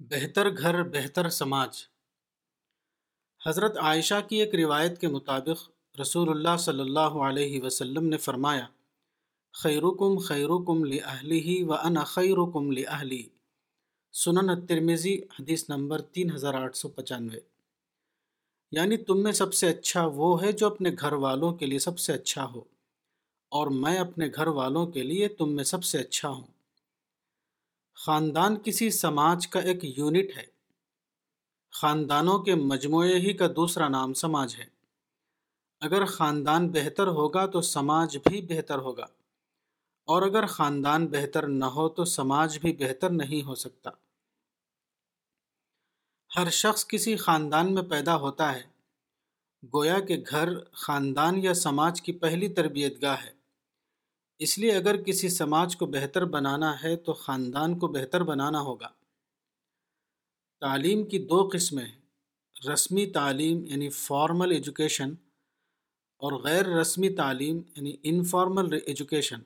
بہتر گھر، بہتر سماج۔ حضرت عائشہ کی ایک روایت کے مطابق رسول اللہ صلی اللہ علیہ وسلم نے فرمایا، خیرکم خیرکم ہی و ان خیرکم لی سنن الترمذی، حدیث نمبر تین ہزار آٹھ سو پچانوے۔ یعنی تم میں سب سے اچھا وہ ہے جو اپنے گھر والوں کے لیے سب سے اچھا ہو، اور میں اپنے گھر والوں کے لیے تم میں سب سے اچھا ہوں۔ خاندان کسی سماج کا ایک یونٹ ہے۔ خاندانوں کے مجموعے ہی کا دوسرا نام سماج ہے۔ اگر خاندان بہتر ہوگا تو سماج بھی بہتر ہوگا۔ اور اگر خاندان بہتر نہ ہو تو سماج بھی بہتر نہیں ہو سکتا۔ ہر شخص کسی خاندان میں پیدا ہوتا ہے۔ گویا کہ گھر، خاندان یا سماج کی پہلی تربیت گاہ ہے۔ اس لیے اگر کسی سماج کو بہتر بنانا ہے تو خاندان کو بہتر بنانا ہوگا۔ تعلیم کی دو قسمیں رسمی تعلیم یعنی فارمل ایجوکیشن اور غیر رسمی تعلیم یعنی انفارمل ایجوکیشن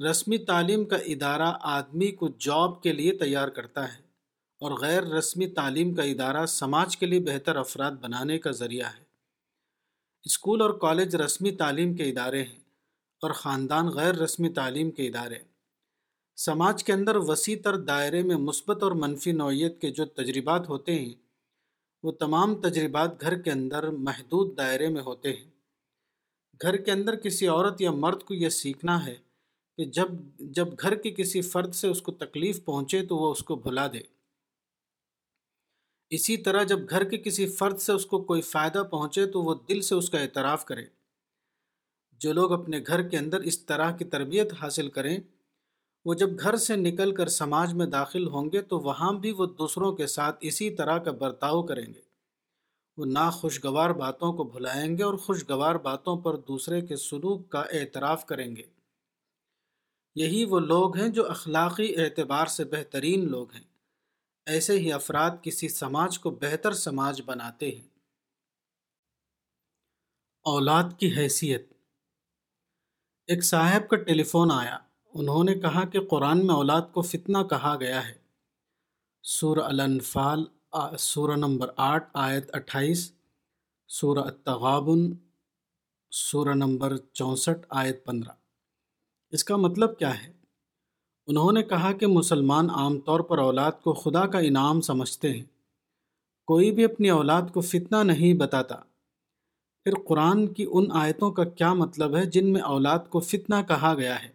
رسمی تعلیم کا ادارہ آدمی کو جاب کے لیے تیار کرتا ہے اور غیر رسمی تعلیم کا ادارہ سماج کے لیے بہتر افراد بنانے کا ذریعہ ہے۔ اسکول اور کالج رسمی تعلیم کے ادارے ہیں۔ اور خاندان غیر رسمی تعلیم کے ادارے۔ سماج کے اندر وسیع تر دائرے میں مثبت اور منفی نوعیت کے جو تجربات ہوتے ہیں، وہ تمام تجربات گھر کے اندر محدود دائرے میں ہوتے ہیں۔ گھر کے اندر کسی عورت یا مرد کو یہ سیکھنا ہے کہ جب جب گھر کے کسی فرد سے اس کو تکلیف پہنچے تو وہ اس کو بھلا دے۔ اسی طرح جب گھر کے کسی فرد سے اس کو کوئی فائدہ پہنچے تو وہ دل سے اس کا اعتراف کرے۔ جو لوگ اپنے گھر کے اندر اس طرح کی تربیت حاصل کریں، وہ جب گھر سے نکل کر سماج میں داخل ہوں گے تو وہاں بھی وہ دوسروں کے ساتھ اسی طرح کا برتاؤ کریں گے۔ وہ ناخوشگوار باتوں کو بھلائیں گے اور خوشگوار باتوں پر دوسرے کے سلوک کا اعتراف کریں گے۔ یہی وہ لوگ ہیں جو اخلاقی اعتبار سے بہترین لوگ ہیں۔ ایسے ہی افراد کسی سماج کو بہتر سماج بناتے ہیں۔ اولاد کی حیثیت ایک صاحب کا ٹیلی فون آیا۔ انہوں نے کہا کہ قرآن میں اولاد کو فتنہ کہا گیا ہے۔ سور الانفال سورہ نمبر آٹھ، آیت اٹھائیس، سورہ التغابن، سورہ نمبر چونسٹھ، آیت پندرہ۔ اس کا مطلب کیا ہے؟ انہوں نے کہا کہ مسلمان عام طور پر اولاد کو خدا کا انعام سمجھتے ہیں۔ کوئی بھی اپنی اولاد کو فتنہ نہیں بتاتا۔ پھر قرآن کی ان آیتوں کا کیا مطلب ہے جن میں اولاد کو فتنہ کہا گیا ہے؟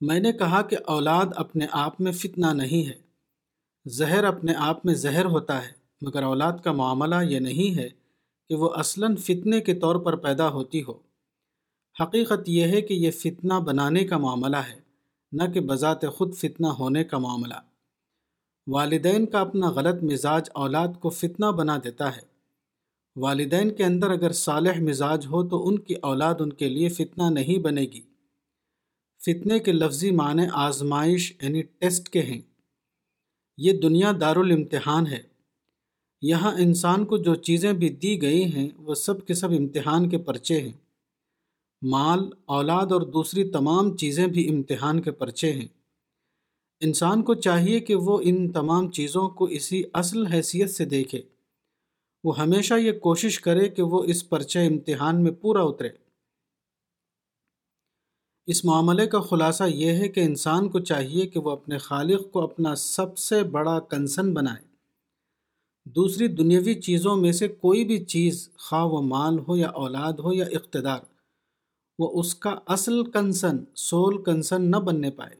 میں نے کہا کہ اولاد اپنے آپ میں فتنہ نہیں ہے۔ زہر اپنے آپ میں زہر ہوتا ہے، مگر اولاد کا معاملہ یہ نہیں ہے کہ وہ اصلاً فتنے کے طور پر پیدا ہوتی ہو۔ حقیقت یہ ہے کہ یہ فتنہ بنانے کا معاملہ ہے، نہ کہ بذات خود فتنہ ہونے کا معاملہ۔ والدین کا اپنا غلط مزاج اولاد کو فتنہ بنا دیتا ہے۔ والدین کے اندر اگر صالح مزاج ہو تو ان کی اولاد ان کے لیے فتنہ نہیں بنے گی۔ فتنے کے لفظی معنی آزمائش یعنی ٹیسٹ کے ہیں۔ یہ دنیا دارالامتحان ہے۔ یہاں انسان کو جو چیزیں بھی دی گئی ہیں وہ سب کے سب امتحان کے پرچے ہیں۔ مال، اولاد اور دوسری تمام چیزیں بھی امتحان کے پرچے ہیں۔ انسان کو چاہیے کہ وہ ان تمام چیزوں کو اسی اصل حیثیت سے دیکھے۔ وہ ہمیشہ یہ کوشش کرے کہ وہ اس پرچہ امتحان میں پورا اترے۔ اس معاملے کا خلاصہ یہ ہے کہ انسان کو چاہیے کہ وہ اپنے خالق کو اپنا سب سے بڑا کنسن بنائے۔ دوسری دنیاوی چیزوں میں سے کوئی بھی چیز خواہ و مال ہو یا اولاد ہو یا اقتدار، وہ اس کا اصل کنسن، سول کنسن نہ بننے پائے۔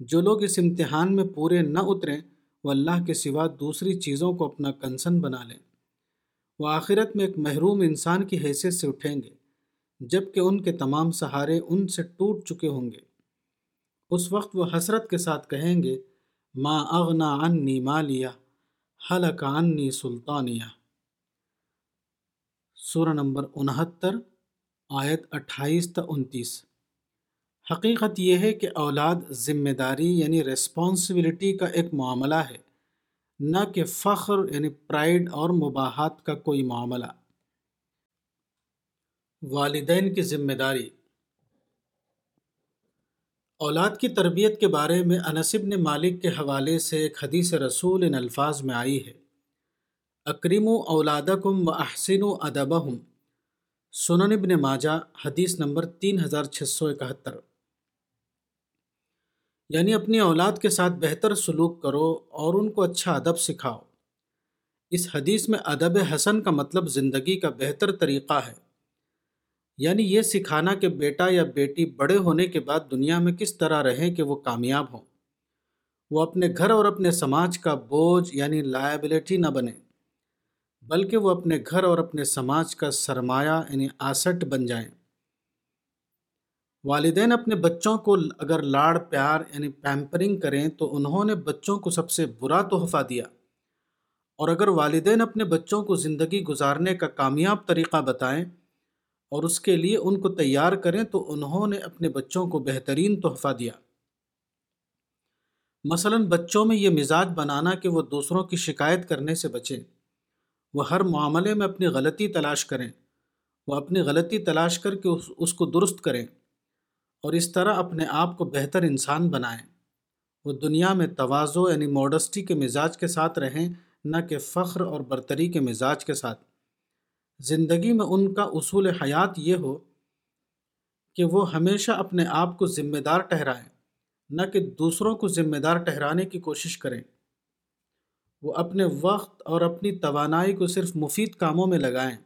جو لوگ اس امتحان میں پورے نہ اتریں، وہ اللہ کے سوا دوسری چیزوں کو اپنا کنسن بنا لیں۔ وہ آخرت میں ایک محروم انسان کی حیثیت سے اٹھیں گے جبکہ ان کے تمام سہارے ان سے ٹوٹ چکے ہوں گے۔ اس وقت وہ حسرت کے ساتھ کہیں گے، ما اغنا انی مالیا حلق انی سلطانیہ سورہ نمبر انہتر، آیت اٹھائیس تا انتیس۔ حقیقت یہ ہے کہ اولاد ذمہ داری یعنی ریسپانسبلٹی کا ایک معاملہ ہے۔ نہ کہ فخر یعنی پرائڈ اور مباحات کا کوئی معاملہ۔ والدین کی ذمہ داری۔ اولاد کی تربیت کے بارے میں انصب نے مالک کے حوالے سے ایک حدیث رسول ان الفاظ میں آئی ہے۔ اکریم و اولادکم و احسن و ادبہم۔ سنن ابن ماجہ، حدیث نمبر تین ہزار چھ سو اکہتر۔ یعنی اپنی اولاد کے ساتھ بہتر سلوک کرو اور ان کو اچھا ادب سکھاؤ۔ اس حدیث میں ادب حسن کا مطلب زندگی کا بہتر طریقہ ہے۔ یعنی یہ سکھانا کہ بیٹا یا بیٹی بڑے ہونے کے بعد دنیا میں کس طرح رہیں کہ وہ کامیاب ہوں۔ وہ اپنے گھر اور اپنے سماج کا بوجھ یعنی لائبلٹی نہ بنے، بلکہ وہ اپنے گھر اور اپنے سماج کا سرمایہ یعنی آسٹ بن جائیں۔ والدین اپنے بچوں کو اگر لاڑ پیار یعنی پیمپرنگ کریں تو انہوں نے بچوں کو سب سے برا تحفہ دیا۔ اور اگر والدین اپنے بچوں کو زندگی گزارنے کا کامیاب طریقہ بتائیں اور اس کے لیے ان کو تیار کریں تو انہوں نے اپنے بچوں کو بہترین تحفہ دیا۔ مثلا بچوں میں یہ مزاج بنانا کہ وہ دوسروں کی شکایت کرنے سے بچیں۔ وہ ہر معاملے میں اپنی غلطی تلاش کریں۔ وہ اپنی غلطی تلاش کر کے اس کو درست کریں۔ اور اس طرح اپنے آپ کو بہتر انسان بنائیں۔ وہ دنیا میں توازو یعنی موڈسٹی کے مزاج کے ساتھ رہیں، نہ کہ فخر اور برتری کے مزاج کے ساتھ۔ زندگی میں ان کا اصول حیات یہ ہو کہ وہ ہمیشہ اپنے آپ کو ذمہ دار ٹھہرائیں، نہ کہ دوسروں کو ذمہ دار ٹھہرانے کی کوشش کریں۔ وہ اپنے وقت اور اپنی توانائی کو صرف مفید کاموں میں لگائیں۔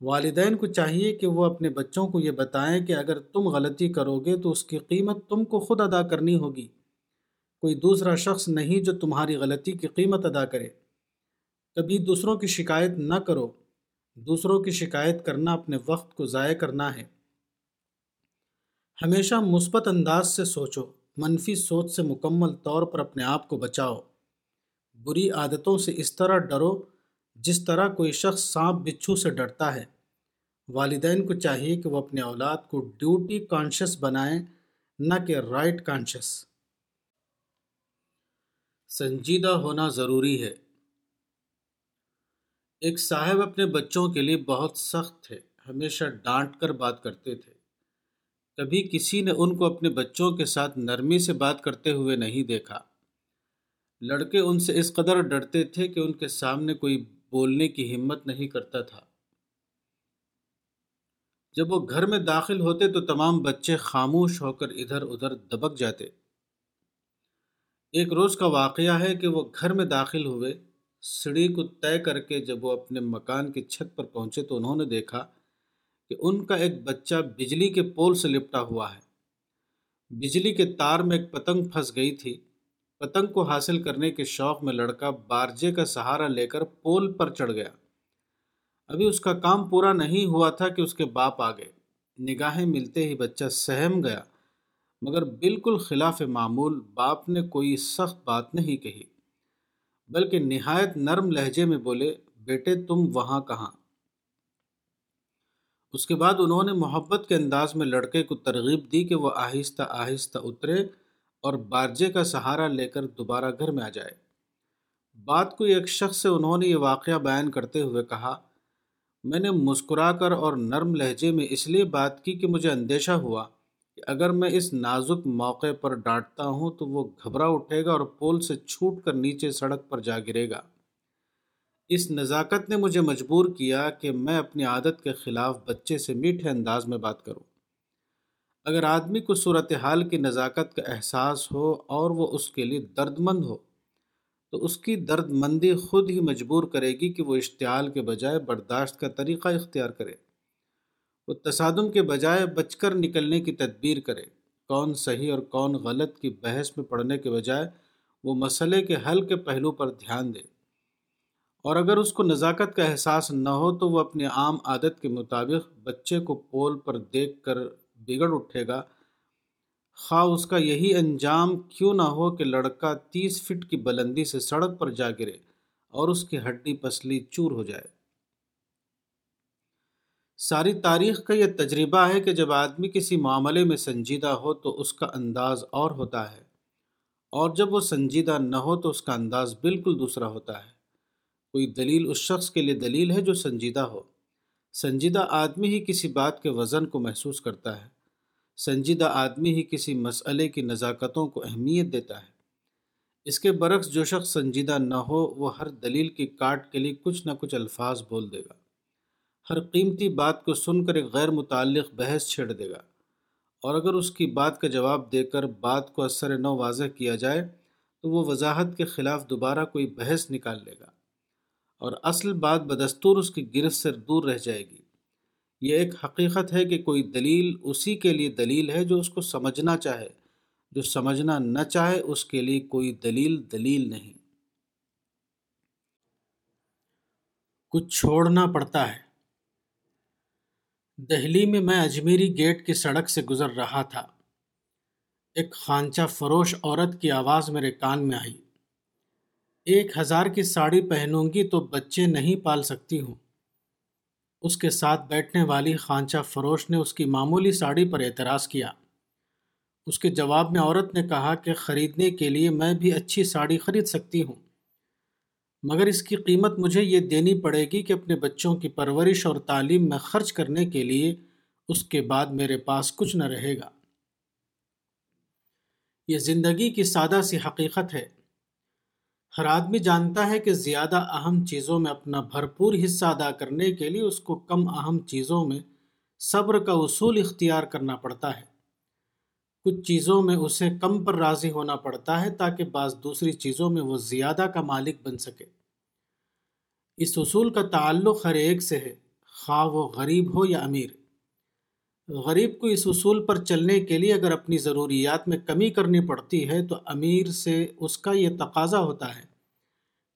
والدین کو چاہیے کہ وہ اپنے بچوں کو یہ بتائیں کہ اگر تم غلطی کرو گے تو اس کی قیمت تم کو خود ادا کرنی ہوگی۔ کوئی دوسرا شخص نہیں جو تمہاری غلطی کی قیمت ادا کرے۔ کبھی دوسروں کی شکایت نہ کرو۔ دوسروں کی شکایت کرنا اپنے وقت کو ضائع کرنا ہے۔ ہمیشہ مثبت انداز سے سوچو۔ منفی سوچ سے مکمل طور پر اپنے آپ کو بچاؤ۔ بری عادتوں سے اس طرح ڈرو۔ جس طرح کوئی شخص سانپ بچھو سے ڈرتا ہے، والدین کو چاہیے کہ وہ اپنے اولاد کو ڈیوٹی کانشیس بنائیں، نہ کہ رائٹ کانشیس۔ سنجیدہ ہونا ضروری ہے۔ ایک صاحب اپنے بچوں کے لیے بہت سخت تھے، ہمیشہ ڈانٹ کر بات کرتے تھے۔ کبھی کسی نے ان کو اپنے بچوں کے ساتھ نرمی سے بات کرتے ہوئے نہیں دیکھا۔ لڑکے ان سے اس قدر ڈرتے تھے کہ ان کے سامنے کوئی بولنے کی ہمت نہیں کرتا تھا۔ جب وہ گھر میں داخل ہوتے تو تمام بچے خاموش ہو کر ادھر ادھر دبک جاتے۔ ایک روز کا واقعہ ہے کہ وہ گھر میں داخل ہوئے سڑی کو طے کر کے جب وہ اپنے مکان کی چھت پر پہنچے تو انہوں نے دیکھا کہ ان کا ایک بچہ بجلی کے پول سے لپٹا ہوا ہے۔ بجلی کے تار میں ایک پتنگ پھنس گئی تھی۔ پتنگ کو حاصل کرنے کے شوق میں لڑکا بارجے کا سہارا لے کر پول پر چڑھ گیا۔ ابھی اس کا کام پورا نہیں ہوا تھا کہ اس کے باپ آ گئے۔ نگاہیں ملتے ہی بچہ سہم گیا، مگر بالکل خلاف معمول باپ نے کوئی سخت بات نہیں کہی۔ بلکہ نہایت نرم لہجے میں بولے، بیٹے، تم وہاں کہاں؟ اس کے بعد انہوں نے محبت کے انداز میں لڑکے کو ترغیب دی کہ وہ آہستہ آہستہ اترے۔ اور بارجے کا سہارا لے کر دوبارہ گھر میں آ جائے۔ بات کو ایک شخص سے انہوں نے یہ واقعہ بیان کرتے ہوئے کہا، میں نے مسکرا کر اور نرم لہجے میں اس لیے بات کی کہ مجھے اندیشہ ہوا کہ اگر میں اس نازک موقع پر ڈانٹتا ہوں تو وہ گھبرا اٹھے گا اور پول سے چھوٹ کر نیچے سڑک پر جا گرے گا۔ اس نزاکت نے مجھے مجبور کیا کہ میں اپنی عادت کے خلاف بچے سے میٹھے انداز میں بات کروں۔ اگر آدمی کو صورتحال کی نزاکت کا احساس ہو اور وہ اس کے لیے درد مند ہو، تو اس کی درد مندی خود ہی مجبور کرے گی کہ وہ اشتعال کے بجائے برداشت کا طریقہ اختیار کرے۔ وہ تصادم کے بجائے بچ کر نکلنے کی تدبیر کرے۔ کون صحیح اور کون غلط کی بحث میں پڑھنے کے بجائے وہ مسئلے کے حل کے پہلو پر دھیان دے۔ اور اگر اس کو نزاکت کا احساس نہ ہو تو وہ اپنی عام عادت کے مطابق بچے کو پول پر دیکھ کر بگڑ اٹھے گا۔ خواہ اس کا یہی انجام کیوں نہ ہو کہ لڑکا تیس فٹ کی بلندی سے سڑک پر جا گرے اور اس کی ہڈی پسلی چور ہو جائے۔ ساری تاریخ کا یہ تجربہ ہے کہ جب آدمی کسی معاملے میں سنجیدہ ہو تو اس کا انداز اور ہوتا ہے، اور جب وہ سنجیدہ نہ ہو تو اس کا انداز بالکل دوسرا ہوتا ہے۔ کوئی دلیل اس شخص کے لیے دلیل ہے جو سنجیدہ ہو۔ سنجیدہ آدمی ہی کسی بات کے وزن کو محسوس کرتا ہے۔ سنجیدہ آدمی ہی کسی مسئلے کی نزاکتوں کو اہمیت دیتا ہے۔ اس کے برعکس جو شخص سنجیدہ نہ ہو، وہ ہر دلیل کی کاٹ کے لیے کچھ نہ کچھ الفاظ بول دے گا۔ ہر قیمتی بات کو سن کر ایک غیر متعلق بحث چھیڑ دے گا۔ اور اگر اس کی بات کا جواب دے کر بات کو اثر نو واضح کیا جائے، تو وہ وضاحت کے خلاف دوبارہ کوئی بحث نکال لے گا۔ اور اصل بات بدستور اس کی گرفت سے دور رہ جائے گی۔ یہ ایک حقیقت ہے کہ کوئی دلیل اسی کے لیے دلیل ہے جو اس کو سمجھنا چاہے۔ جو سمجھنا نہ چاہے، اس کے لیے کوئی دلیل دلیل نہیں۔ کچھ چھوڑنا پڑتا ہے۔ دہلی میں میں اجمیری گیٹ کی سڑک سے گزر رہا تھا۔ ایک خانچہ فروش عورت کی آواز میرے کان میں آئی۔ ایک ہزار کی ساڑی پہنوں گی تو بچے نہیں پال سکتی ہوں۔ اس کے ساتھ بیٹھنے والی خانچہ فروش نے اس کی معمولی ساڑی پر اعتراض کیا۔ اس کے جواب میں عورت نے کہا کہ خریدنے کے لیے میں بھی اچھی ساڑی خرید سکتی ہوں، مگر اس کی قیمت مجھے یہ دینی پڑے گی کہ اپنے بچوں کی پرورش اور تعلیم میں خرچ کرنے کے لیے اس کے بعد میرے پاس کچھ نہ رہے گا۔ یہ زندگی کی سادہ سی حقیقت ہے۔ ہر آدمی جانتا ہے کہ زیادہ اہم چیزوں میں اپنا بھرپور حصہ ادا کرنے کے لیے اس کو کم اہم چیزوں میں صبر کا اصول اختیار کرنا پڑتا ہے۔ کچھ چیزوں میں اسے کم پر راضی ہونا پڑتا ہے تاکہ بعض دوسری چیزوں میں وہ زیادہ کا مالک بن سکے۔ اس اصول کا تعلق ہر ایک سے ہے، خواہ وہ غریب ہو یا امیر۔ غریب کو اس اصول پر چلنے کے لیے اگر اپنی ضروریات میں کمی کرنی پڑتی ہے تو امیر سے اس کا یہ تقاضا ہوتا ہے۔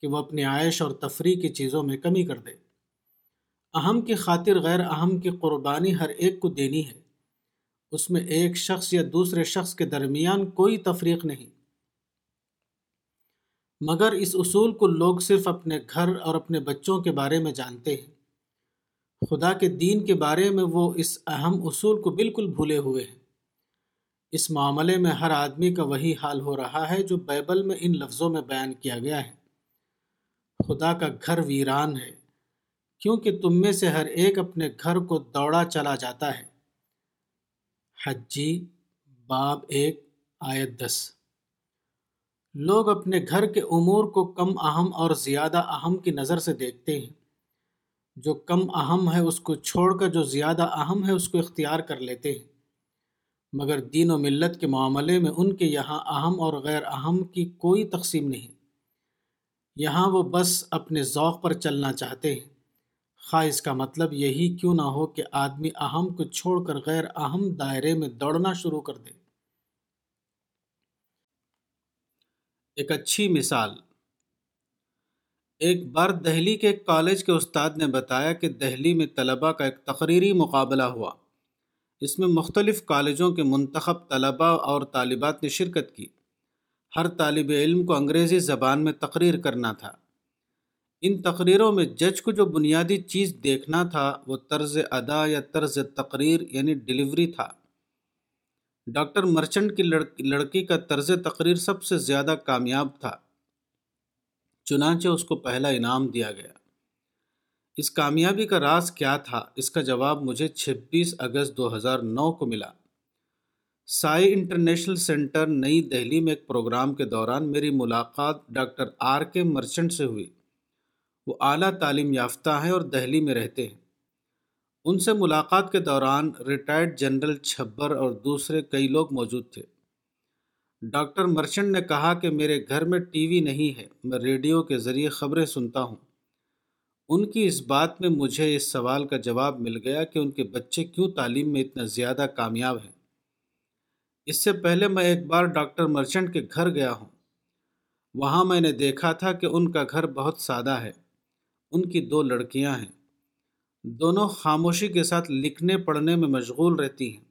کہ وہ اپنی عائش اور تفریح کی چیزوں میں کمی کر دے۔ اہم کی خاطر غیر اہم کی قربانی ہر ایک کو دینی ہے۔ اس میں ایک شخص یا دوسرے شخص کے درمیان کوئی تفریق نہیں۔ مگر اس اصول کو لوگ صرف اپنے گھر اور اپنے بچوں کے بارے میں جانتے ہیں۔ خدا کے دین کے بارے میں وہ اس اہم اصول کو بالکل بھولے ہوئے ہیں۔ اس معاملے میں ہر آدمی کا وہی حال ہو رہا ہے جو بائبل میں ان لفظوں میں بیان کیا گیا ہے۔ خدا کا گھر ویران ہے، کیونکہ تم میں سے ہر ایک اپنے گھر کو دوڑا چلا جاتا ہے۔ حجی، باب ایک، آیت دس۔ لوگ اپنے گھر کے امور کو کم اہم اور زیادہ اہم کی نظر سے دیکھتے ہیں۔ جو کم اہم ہے، اس کو چھوڑ کر جو زیادہ اہم ہے، اس کو اختیار کر لیتے ہیں۔ مگر دین و ملت کے معاملے میں ان کے یہاں اہم اور غیر اہم کی کوئی تقسیم نہیں۔ یہاں وہ بس اپنے ذوق پر چلنا چاہتے ہیں۔ خواہ اس کا مطلب یہی کیوں نہ ہو کہ آدمی اہم کو چھوڑ کر غیر اہم دائرے میں دوڑنا شروع کر دے۔ ایک اچھی مثال۔ ایک بار دہلی کے ایک کالج کے استاد نے بتایا کہ دہلی میں طلباء کا ایک تقریری مقابلہ ہوا۔ اس میں مختلف کالجوں کے منتخب طلباء اور طالبات نے شرکت کی۔ ہر طالب علم کو انگریزی زبان میں تقریر کرنا تھا۔ ان تقریروں میں جج کو جو بنیادی چیز دیکھنا تھا وہ طرز ادا یا طرز تقریر یعنی ڈلیوری تھا۔ ڈاکٹر مرچنٹ کی لڑکی کا طرز تقریر سب سے زیادہ کامیاب تھا۔ چنانچہ اس کو پہلا انعام دیا گیا۔ اس کامیابی کا راز کیا تھا؟ اس کا جواب مجھے چھبیس اگست دو ہزار نو کو ملا۔ سائی انٹرنیشنل سینٹر نئی دہلی میں ایک پروگرام کے دوران میری ملاقات ڈاکٹر آر کے مرچنٹ سے ہوئی۔ وہ اعلیٰ تعلیم یافتہ ہیں اور دہلی میں رہتے ہیں۔ ان سے ملاقات کے دوران ریٹائرڈ جنرل چھبر اور دوسرے کئی لوگ موجود تھے۔ ڈاکٹر مرچنٹ نے کہا کہ میرے گھر میں ٹی وی نہیں ہے، میں ریڈیو کے ذریعے خبریں سنتا ہوں۔ ان کی اس بات میں مجھے اس سوال کا جواب مل گیا کہ ان کے بچے کیوں تعلیم میں اتنا زیادہ کامیاب ہیں۔ اس سے پہلے میں ایک بار ڈاکٹر مرچنٹ کے گھر گیا ہوں۔ وہاں میں نے دیکھا تھا کہ ان کا گھر بہت سادہ ہے۔ ان کی دو لڑکیاں ہیں۔ دونوں خاموشی کے ساتھ لکھنے پڑھنے میں مشغول رہتی ہیں۔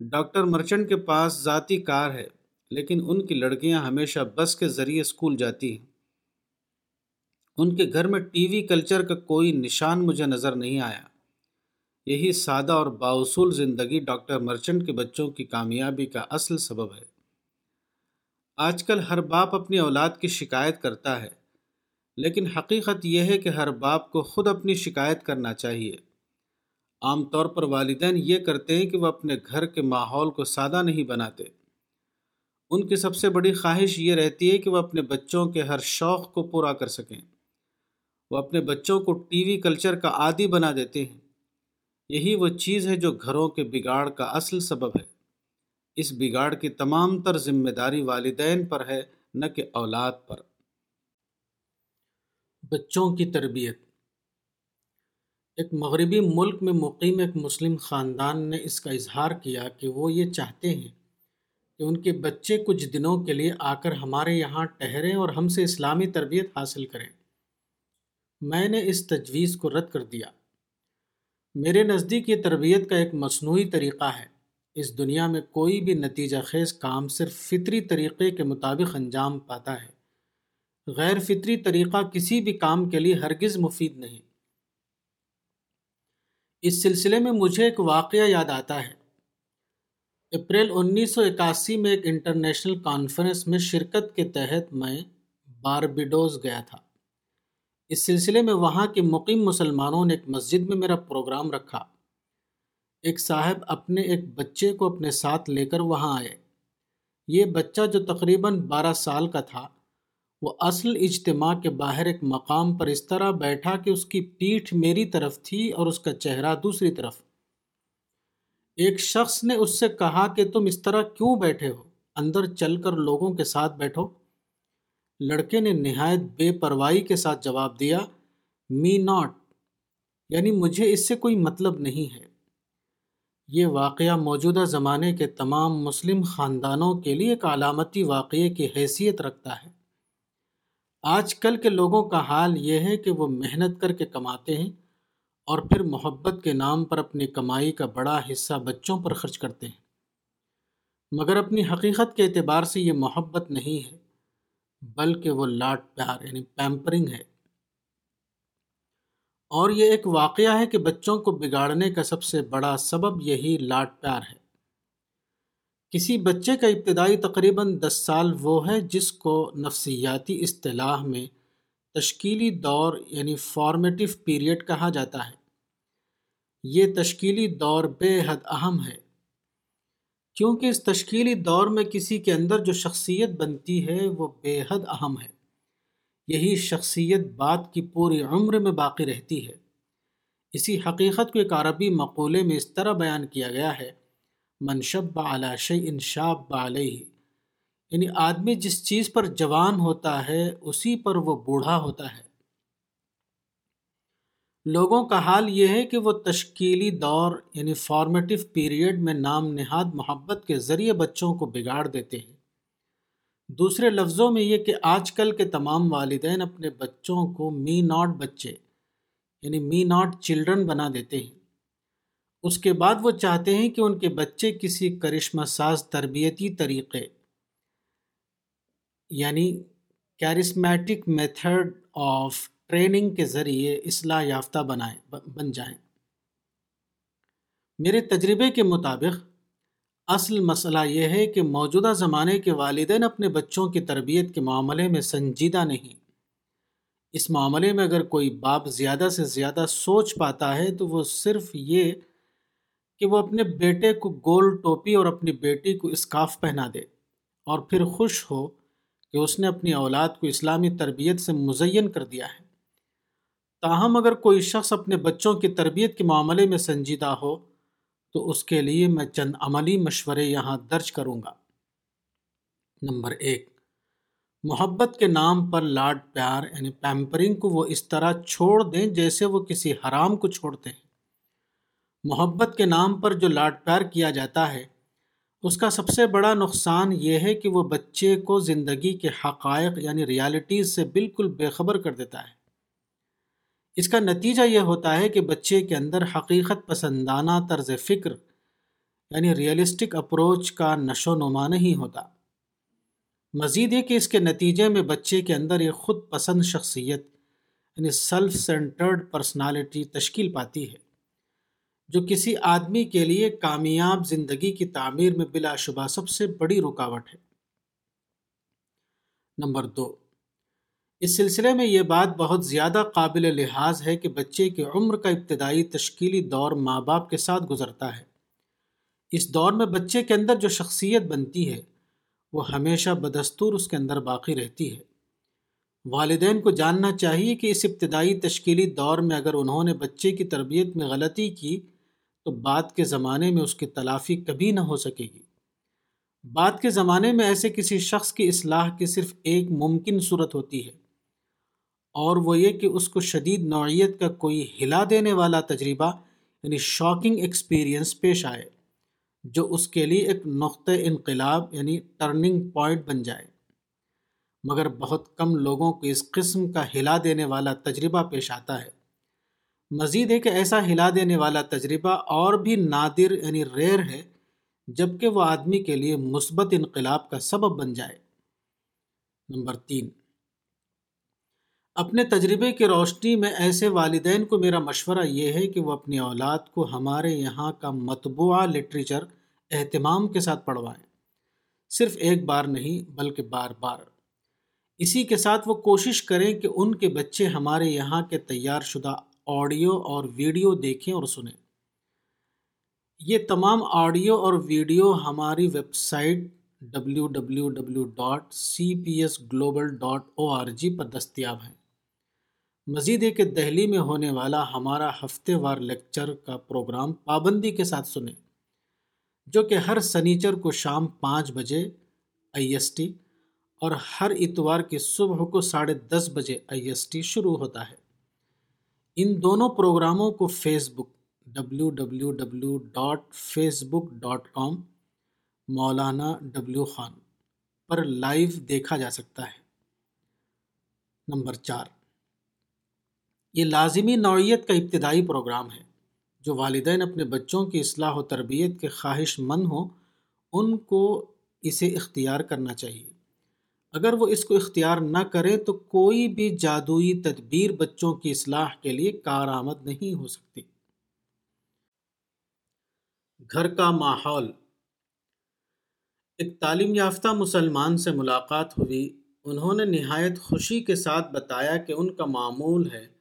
ڈاکٹر مرچنٹ کے پاس ذاتی کار ہے، لیکن ان کی لڑکیاں ہمیشہ بس کے ذریعے اسکول جاتی ہیں۔ ان کے گھر میں ٹی وی کلچر کا کوئی نشان مجھے نظر نہیں آیا۔ یہی سادہ اور باصول زندگی ڈاکٹر مرچنٹ کے بچوں کی کامیابی کا اصل سبب ہے۔ آج کل ہر باپ اپنی اولاد کی شکایت کرتا ہے، لیکن حقیقت یہ ہے کہ ہر باپ کو خود اپنی شکایت کرنا چاہیے۔ عام طور پر والدین یہ کرتے ہیں کہ وہ اپنے گھر کے ماحول کو سادہ نہیں بناتے۔ ان کی سب سے بڑی خواہش یہ رہتی ہے کہ وہ اپنے بچوں کے ہر شوق کو پورا کر سکیں۔ وہ اپنے بچوں کو ٹی وی کلچر کا عادی بنا دیتے ہیں۔ یہی وہ چیز ہے جو گھروں کے بگاڑ کا اصل سبب ہے۔ اس بگاڑ کی تمام تر ذمہ داری والدین پر ہے، نہ کہ اولاد پر۔ بچوں کی تربیت۔ ایک مغربی ملک میں مقیم ایک مسلم خاندان نے اس کا اظہار کیا کہ وہ یہ چاہتے ہیں کہ ان کے بچے کچھ دنوں کے لیے آ کر ہمارے یہاں ٹھہریں اور ہم سے اسلامی تربیت حاصل کریں۔ میں نے اس تجویز کو رد کر دیا۔ میرے نزدیک یہ تربیت کا ایک مصنوعی طریقہ ہے۔ اس دنیا میں کوئی بھی نتیجہ خیز کام صرف فطری طریقے کے مطابق انجام پاتا ہے۔ غیر فطری طریقہ کسی بھی کام کے لیے ہرگز مفید نہیں۔ اس سلسلے میں مجھے ایک واقعہ یاد آتا ہے۔ اپریل انیس سو اکاسی میں ایک انٹرنیشنل کانفرنس میں شرکت کے تحت میں باربیڈوز گیا تھا۔ اس سلسلے میں وہاں کے مقیم مسلمانوں نے ایک مسجد میں میرا پروگرام رکھا۔ ایک صاحب اپنے ایک بچے کو اپنے ساتھ لے کر وہاں آئے۔ یہ بچہ جو تقریباً بارہ سال کا تھا، وہ اصل اجتماع کے باہر ایک مقام پر اس طرح بیٹھا کہ اس کی پیٹھ میری طرف تھی اور اس کا چہرہ دوسری طرف۔ ایک شخص نے اس سے کہا کہ تم اس طرح کیوں بیٹھے ہو؟ اندر چل کر لوگوں کے ساتھ بیٹھو۔ لڑکے نے نہایت بے پرواہی کے ساتھ جواب دیا می ناٹ یعنی مجھے اس سے کوئی مطلب نہیں ہے۔ یہ واقعہ موجودہ زمانے کے تمام مسلم خاندانوں کے لیے ایک علامتی واقعے کی حیثیت رکھتا ہے۔ آج کل کے لوگوں کا حال یہ ہے کہ وہ محنت کر کے کماتے ہیں اور پھر محبت کے نام پر اپنی کمائی کا بڑا حصہ بچوں پر خرچ کرتے ہیں۔ مگر اپنی حقیقت کے اعتبار سے یہ محبت نہیں ہے۔ بلکہ وہ لاٹ پیار یعنی پیمپرنگ ہے۔ اور یہ ایک واقعہ ہے کہ بچوں کو بگاڑنے کا سب سے بڑا سبب یہی لاٹ پیار ہے۔ کسی بچے کا ابتدائی تقریباً دس سال وہ ہے جس کو نفسیاتی اصطلاح میں تشکیلی دور یعنی فارمیٹیو پیریڈ کہا جاتا ہے۔ یہ تشکیلی دور بے حد اہم ہے۔ کیونکہ اس تشکیلی دور میں کسی کے اندر جو شخصیت بنتی ہے وہ بے حد اہم ہے۔ یہی شخصیت بات کی پوری عمر میں باقی رہتی ہے۔ اسی حقیقت کو ایک عربی مقولے میں اس طرح بیان کیا گیا ہے منشب علی شی انشاب علیہ یعنی آدمی جس چیز پر جوان ہوتا ہے، اسی پر وہ بوڑھا ہوتا ہے۔ لوگوں کا حال یہ ہے کہ وہ تشکیلی دور یعنی فارمیٹیو پیریڈ میں نام نہاد محبت کے ذریعے بچوں کو بگاڑ دیتے ہیں۔ دوسرے لفظوں میں یہ کہ آج کل کے تمام والدین اپنے بچوں کو می ناٹ بچے یعنی می ناٹ چلڈرن بنا دیتے ہیں۔ اس کے بعد وہ چاہتے ہیں کہ ان کے بچے کسی کرشمہ ساز تربیتی طریقے یعنی کیرسمیٹک میتھڈ آف ٹریننگ کے ذریعے اصلاح یافتہ بنائیں بن جائیں۔ میرے تجربے کے مطابق، اصل مسئلہ یہ ہے کہ موجودہ زمانے کے والدین اپنے بچوں کی تربیت کے معاملے میں سنجیدہ نہیں۔ اس معاملے میں اگر کوئی باپ زیادہ سے زیادہ سوچ پاتا ہے تو وہ صرف یہ کہ وہ اپنے بیٹے کو گول ٹوپی اور اپنی بیٹی کو اسکاف پہنا دے اور پھر خوش ہو کہ اس نے اپنی اولاد کو اسلامی تربیت سے مزین کر دیا ہے۔ تاہم اگر کوئی شخص اپنے بچوں کی تربیت کے معاملے میں سنجیدہ ہو، تو اس کے لیے میں چند عملی مشورے یہاں درج کروں گا۔ نمبر ایک، محبت کے نام پر لاڈ پیار یعنی پیمپرنگ کو وہ اس طرح چھوڑ دیں جیسے وہ کسی حرام کو چھوڑتے ہیں۔ محبت کے نام پر جو لاڈ پیار کیا جاتا ہے، اس کا سب سے بڑا نقصان یہ ہے کہ وہ بچے کو زندگی کے حقائق یعنی ریالٹیز سے بالکل بے خبر کر دیتا ہے۔ اس کا نتیجہ یہ ہوتا ہے کہ بچے کے اندر حقیقت پسندانہ طرز فکر یعنی ریئلسٹک اپروچ کا نشو و نما نہیں ہوتا۔ مزید یہ کہ اس کے نتیجے میں بچے کے اندر ایک خود پسند شخصیت یعنی سیلف سینٹرڈ پرسنالٹی تشکیل پاتی ہے، جو کسی آدمی کے لیے کامیاب زندگی کی تعمیر میں بلا شبہ سب سے بڑی رکاوٹ ہے۔ نمبر دو اس سلسلے میں یہ بات بہت زیادہ قابل لحاظ ہے کہ بچے کی عمر کا ابتدائی تشکیلی دور ماں باپ کے ساتھ گزرتا ہے۔ اس دور میں بچے کے اندر جو شخصیت بنتی ہے، وہ ہمیشہ بدستور اس کے اندر باقی رہتی ہے۔ والدین کو جاننا چاہیے کہ اس ابتدائی تشکیلی دور میں اگر انہوں نے بچے کی تربیت میں غلطی کی، تو بعد کے زمانے میں اس کی تلافی کبھی نہ ہو سکے گی۔ بعد کے زمانے میں ایسے کسی شخص کی اصلاح کی صرف ایک ممکن صورت ہوتی ہے۔ اور وہ یہ کہ اس کو شدید نوعیت کا کوئی ہلا دینے والا تجربہ یعنی شاکنگ ایکسپیرئنس پیش آئے، جو اس کے لیے ایک نقطۂ انقلاب یعنی ٹرننگ پوائنٹ بن جائے۔ مگر بہت کم لوگوں کو اس قسم کا ہلا دینے والا تجربہ پیش آتا ہے۔ مزید ہے کہ ایسا ہلا دینے والا تجربہ اور بھی نادر یعنی ریئر ہے جبکہ وہ آدمی کے لیے مثبت انقلاب کا سبب بن جائے۔ نمبر تین اپنے تجربے کی روشنی میں ایسے والدین کو میرا مشورہ یہ ہے کہ وہ اپنی اولاد کو ہمارے یہاں کا مطبوعہ لٹریچر اہتمام کے ساتھ پڑھوائیں۔ صرف ایک بار نہیں بلکہ بار بار۔ اسی کے ساتھ وہ کوشش کریں کہ ان کے بچے ہمارے یہاں کے تیار شدہ آڈیو اور ویڈیو دیکھیں اور سنیں۔ یہ تمام آڈیو اور ویڈیو ہماری website W W W dot C P S global dot O R G پر دستیاب ہیں۔ مزید ہے کہ دہلی میں ہونے والا ہمارا ہفتے وار لیکچر کا پروگرام پابندی کے ساتھ سنیں، جو کہ ہر سنیچر کو شام پانچ بجے آئی ایس ٹی اور ہر اتوار کی صبح کو ساڑھے دس بجے آئی ایس ٹی شروع ہوتا ہے۔ ان دونوں پروگراموں کو Facebook W W W dot Facebook dot com مولانا ڈبلیو خان پر لائیو دیکھا جا سکتا ہے۔ نمبر چار یہ لازمی نوعیت کا ابتدائی پروگرام ہے۔ جو والدین اپنے بچوں کی اصلاح و تربیت کے خواہش مند ہوں، ان کو اسے اختیار کرنا چاہیے۔ اگر وہ اس کو اختیار نہ کرے تو کوئی بھی جادوئی تدبیر بچوں کی اصلاح کے لیے کارآمد نہیں ہو سکتی۔ گھر کا ماحول۔ ایک تعلیم یافتہ مسلمان سے ملاقات ہوئی۔ انہوں نے نہایت خوشی کے ساتھ بتایا کہ ان کا معمول ہے۔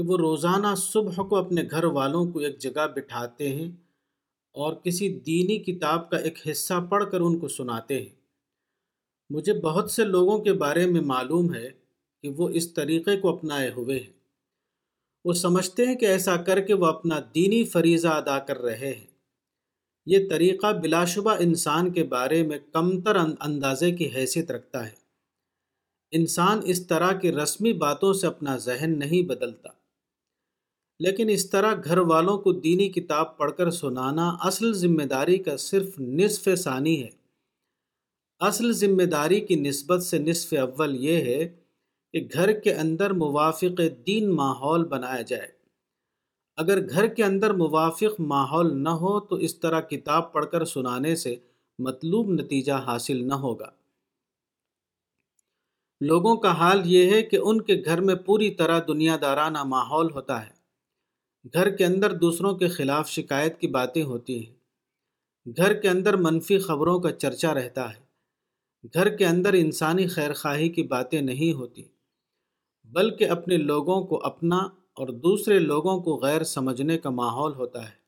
کہ وہ روزانہ صبح کو اپنے گھر والوں کو ایک جگہ بٹھاتے ہیں اور کسی دینی کتاب کا ایک حصہ پڑھ کر ان کو سناتے ہیں۔ مجھے بہت سے لوگوں کے بارے میں معلوم ہے کہ وہ اس طریقے کو اپنائے ہوئے ہیں۔ وہ سمجھتے ہیں کہ ایسا کر کے وہ اپنا دینی فریضہ ادا کر رہے ہیں۔ یہ طریقہ بلا شبہ انسان کے بارے میں کمتر اندازے کی حیثیت رکھتا ہے۔ انسان اس طرح کی رسمی باتوں سے اپنا ذہن نہیں بدلتا۔ لیکن اس طرح گھر والوں کو دینی کتاب پڑھ کر سنانا اصل ذمہ داری کا صرف نصف ثانی ہے۔ اصل ذمہ داری کی نسبت سے نصف اول یہ ہے کہ گھر کے اندر موافق دین ماحول بنایا جائے۔ اگر گھر کے اندر موافق ماحول نہ ہو تو اس طرح کتاب پڑھ کر سنانے سے مطلوب نتیجہ حاصل نہ ہوگا۔ لوگوں کا حال یہ ہے کہ ان کے گھر میں پوری طرح دنیا دارانہ ماحول ہوتا ہے۔ گھر کے اندر دوسروں کے خلاف شکایت کی باتیں ہوتی ہیں۔ گھر کے اندر منفی خبروں کا چرچا رہتا ہے۔ گھر کے اندر انسانی خیر خواہی کی باتیں نہیں ہوتی، بلکہ اپنے لوگوں کو اپنا اور دوسرے لوگوں کو غیر سمجھنے کا ماحول ہوتا ہے۔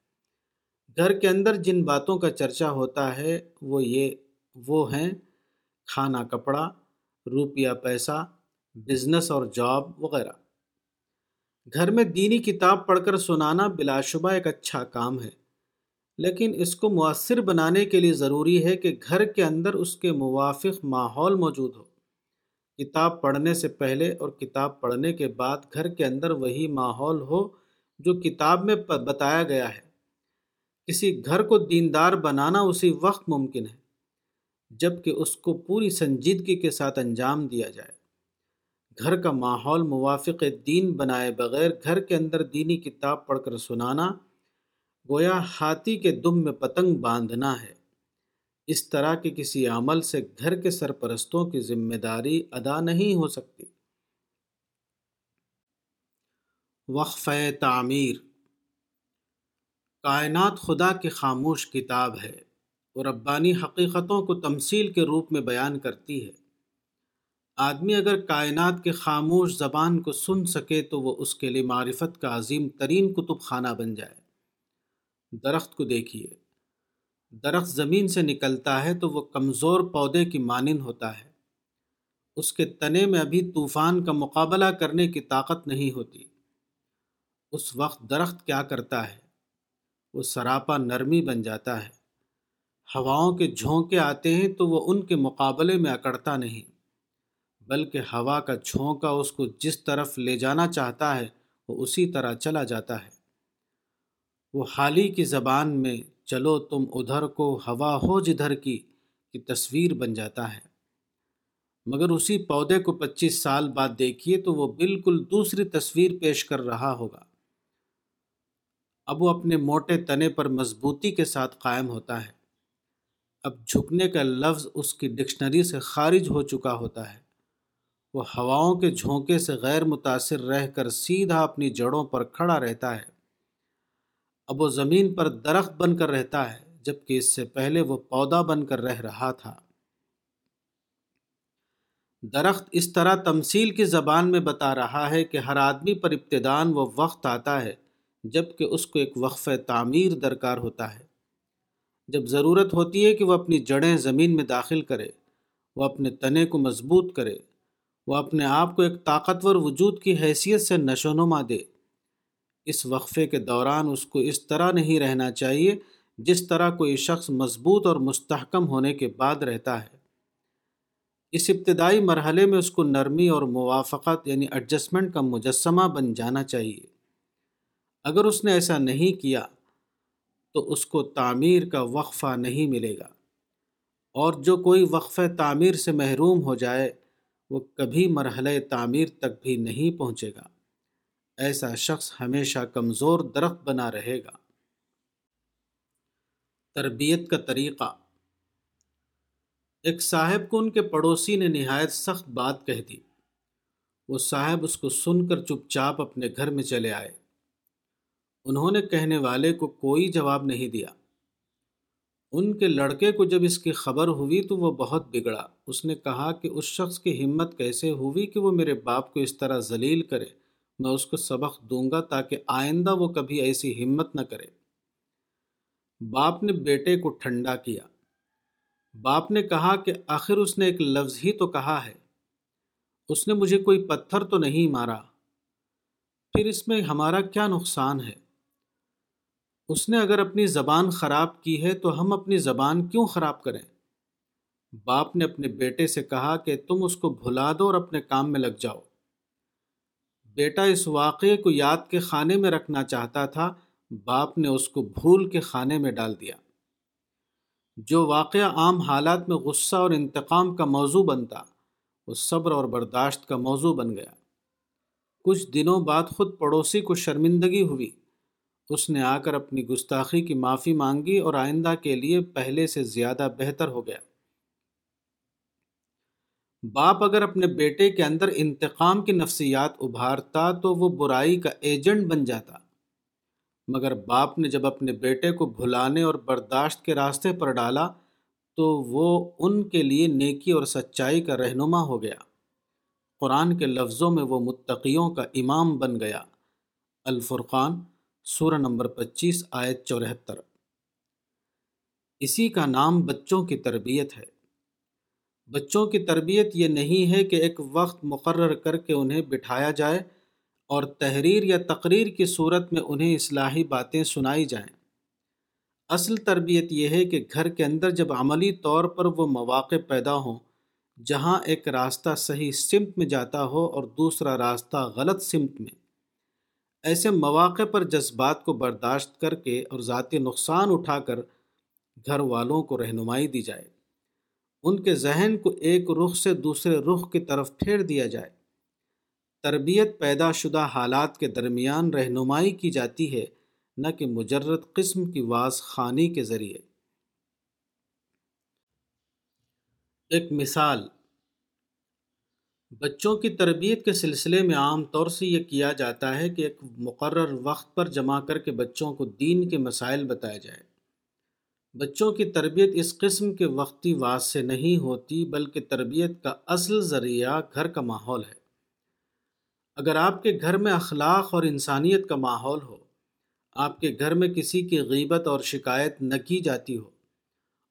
گھر کے اندر جن باتوں کا چرچا ہوتا ہے، وہ یہ، وہ ہیں کھانا کپڑا، روپیہ پیسہ، بزنس اور جاب وغیرہ۔ گھر میں دینی کتاب پڑھ کر سنانا بلا شبہ ایک اچھا کام ہے۔ لیکن اس کو مؤثر بنانے کے لیے ضروری ہے کہ گھر کے اندر اس کے موافق ماحول موجود ہو۔ کتاب پڑھنے سے پہلے اور کتاب پڑھنے کے بعد گھر کے اندر وہی ماحول ہو جو کتاب میں بتایا گیا ہے۔ کسی گھر کو دیندار بنانا اسی وقت ممکن ہے، جبکہ اس کو پوری سنجیدگی کے ساتھ انجام دیا جائے۔ گھر کا ماحول موافق دین بنائے بغیر گھر کے اندر دینی کتاب پڑھ کر سنانا، گویا ہاتھی کے دم میں پتنگ باندھنا ہے۔ اس طرح کے کسی عمل سے گھر کے سرپرستوں کی ذمہ داری ادا نہیں ہو سکتی۔ وقف تعمیر۔ کائنات خدا کی خاموش کتاب ہے اور ربانی حقیقتوں کو تمثیل کے روپ میں بیان کرتی ہے۔ آدمی اگر کائنات کے خاموش زبان کو سن سکے تو وہ اس کے لیے معرفت کا عظیم ترین کتب خانہ بن جائے۔ درخت کو دیکھیے۔ درخت زمین سے نکلتا ہے تو وہ کمزور پودے کی مانند ہوتا ہے۔ اس کے تنے میں ابھی طوفان کا مقابلہ کرنے کی طاقت نہیں ہوتی۔ اس وقت درخت کیا کرتا ہے؟ وہ سراپا نرمی بن جاتا ہے۔ ہواؤں کے جھونکے آتے ہیں تو وہ ان کے مقابلے میں اکڑتا نہیں۔ بلکہ ہوا کا جھونکا اس کو جس طرف لے جانا چاہتا ہے، وہ اسی طرح چلا جاتا ہے۔ وہ حالی کی زبان میں، چلو تم ادھر کو، ہوا ہو جدھر کی کی تصویر بن جاتا ہے۔ مگر اسی پودے کو پچیس سال بعد دیکھیے تو وہ بالکل دوسری تصویر پیش کر رہا ہوگا۔ اب وہ اپنے موٹے تنے پر مضبوطی کے ساتھ قائم ہوتا ہے۔ اب جھکنے کا لفظ اس کی ڈکشنری سے خارج ہو چکا ہوتا ہے۔ وہ ہواؤں کے جھونکے سے غیر متاثر رہ کر سیدھا اپنی جڑوں پر کھڑا رہتا ہے۔ اب وہ زمین پر درخت بن کر رہتا ہے، جبکہ اس سے پہلے وہ پودا بن کر رہ رہا تھا۔ درخت اس طرح تمثیل کی زبان میں بتا رہا ہے کہ ہر آدمی پر ابتدان وہ وقت آتا ہے جبکہ اس کو ایک وقف تعمیر درکار ہوتا ہے۔ جب ضرورت ہوتی ہے کہ وہ اپنی جڑیں زمین میں داخل کرے، وہ اپنے تنے کو مضبوط کرے۔ وہ اپنے آپ کو ایک طاقتور وجود کی حیثیت سے نشو و نما دے۔ اس وقفے کے دوران اس کو اس طرح نہیں رہنا چاہیے جس طرح کوئی شخص مضبوط اور مستحکم ہونے کے بعد رہتا ہے۔ اس ابتدائی مرحلے میں اس کو نرمی اور موافقت یعنی ایڈجسٹمنٹ کا مجسمہ بن جانا چاہیے۔ اگر اس نے ایسا نہیں کیا تو اس کو تعمیر کا وقفہ نہیں ملے گا۔ اور جو کوئی وقفہ تعمیر سے محروم ہو جائے وہ کبھی مرحلہ تعمیر تک بھی نہیں پہنچے گا۔ ایسا شخص ہمیشہ کمزور درخت بنا رہے گا۔ تربیت کا طریقہ۔ ایک صاحب کو ان کے پڑوسی نے نہایت سخت بات کہہ دی۔ وہ صاحب اس کو سن کر چپ چاپ اپنے گھر میں چلے آئے۔ انہوں نے کہنے والے کو کوئی جواب نہیں دیا۔ ان کے لڑکے کو جب اس کی خبر ہوئی تو وہ بہت بگڑا۔ اس نے کہا کہ اس شخص کی ہمت کیسے ہوئی کہ وہ میرے باپ کو اس طرح ذلیل کرے۔ میں اس کو سبق دوں گا تاکہ آئندہ وہ کبھی ایسی ہمت نہ کرے۔ باپ نے بیٹے کو ٹھنڈا کیا۔ باپ نے کہا کہ آخر اس نے ایک لفظ ہی تو کہا ہے۔ اس نے مجھے کوئی پتھر تو نہیں مارا۔ پھر اس میں ہمارا کیا نقصان ہے؟ اس نے اگر اپنی زبان خراب کی ہے تو ہم اپنی زبان کیوں خراب کریں؟ باپ نے اپنے بیٹے سے کہا کہ تم اس کو بھلا دو اور اپنے کام میں لگ جاؤ۔ بیٹا اس واقعے کو یاد کے خانے میں رکھنا چاہتا تھا، باپ نے اس کو بھول کے خانے میں ڈال دیا۔ جو واقعہ عام حالات میں غصہ اور انتقام کا موضوع بنتا وہ صبر اور برداشت کا موضوع بن گیا۔ کچھ دنوں بعد خود پڑوسی کو شرمندگی ہوئی۔ اس نے آ کر اپنی گستاخی کی معافی مانگی اور آئندہ کے لیے پہلے سے زیادہ بہتر ہو گیا۔ باپ اگر اپنے بیٹے کے اندر انتقام کی نفسیات ابھارتا تو وہ برائی کا ایجنٹ بن جاتا۔ مگر باپ نے جب اپنے بیٹے کو بھلانے اور برداشت کے راستے پر ڈالا تو وہ ان کے لیے نیکی اور سچائی کا رہنما ہو گیا۔ قرآن کے لفظوں میں وہ متقیوں کا امام بن گیا۔ الفرقان سورہ نمبر پچیس آیت چورہتر اسی کا نام بچوں کی تربیت ہے۔ بچوں کی تربیت یہ نہیں ہے کہ ایک وقت مقرر کر کے انہیں بٹھایا جائے اور تحریر یا تقریر کی صورت میں انہیں اصلاحی باتیں سنائی جائیں۔ اصل تربیت یہ ہے کہ گھر کے اندر جب عملی طور پر وہ مواقع پیدا ہوں، جہاں ایک راستہ صحیح سمت میں جاتا ہو اور دوسرا راستہ غلط سمت میں۔ ایسے مواقع پر جذبات کو برداشت کر کے اور ذاتی نقصان اٹھا کر گھر والوں کو رہنمائی دی جائے۔ ان کے ذہن کو ایک رخ سے دوسرے رخ کی طرف پھیر دیا جائے۔ تربیت پیدا شدہ حالات کے درمیان رہنمائی کی جاتی ہے، نہ کہ مجرد قسم کی واس خانی کے ذریعے۔ ایک مثال بچوں کی تربیت کے سلسلے میں عام طور سے یہ کیا جاتا ہے کہ ایک مقرر وقت پر جمع کر کے بچوں کو دین کے مسائل بتایا جائے بچوں کی تربیت اس قسم کے وقتی واس سے نہیں ہوتی بلکہ تربیت کا اصل ذریعہ گھر کا ماحول ہے۔ اگر آپ کے گھر میں اخلاق اور انسانیت کا ماحول ہو، آپ کے گھر میں کسی کی غیبت اور شکایت نہ کی جاتی ہو،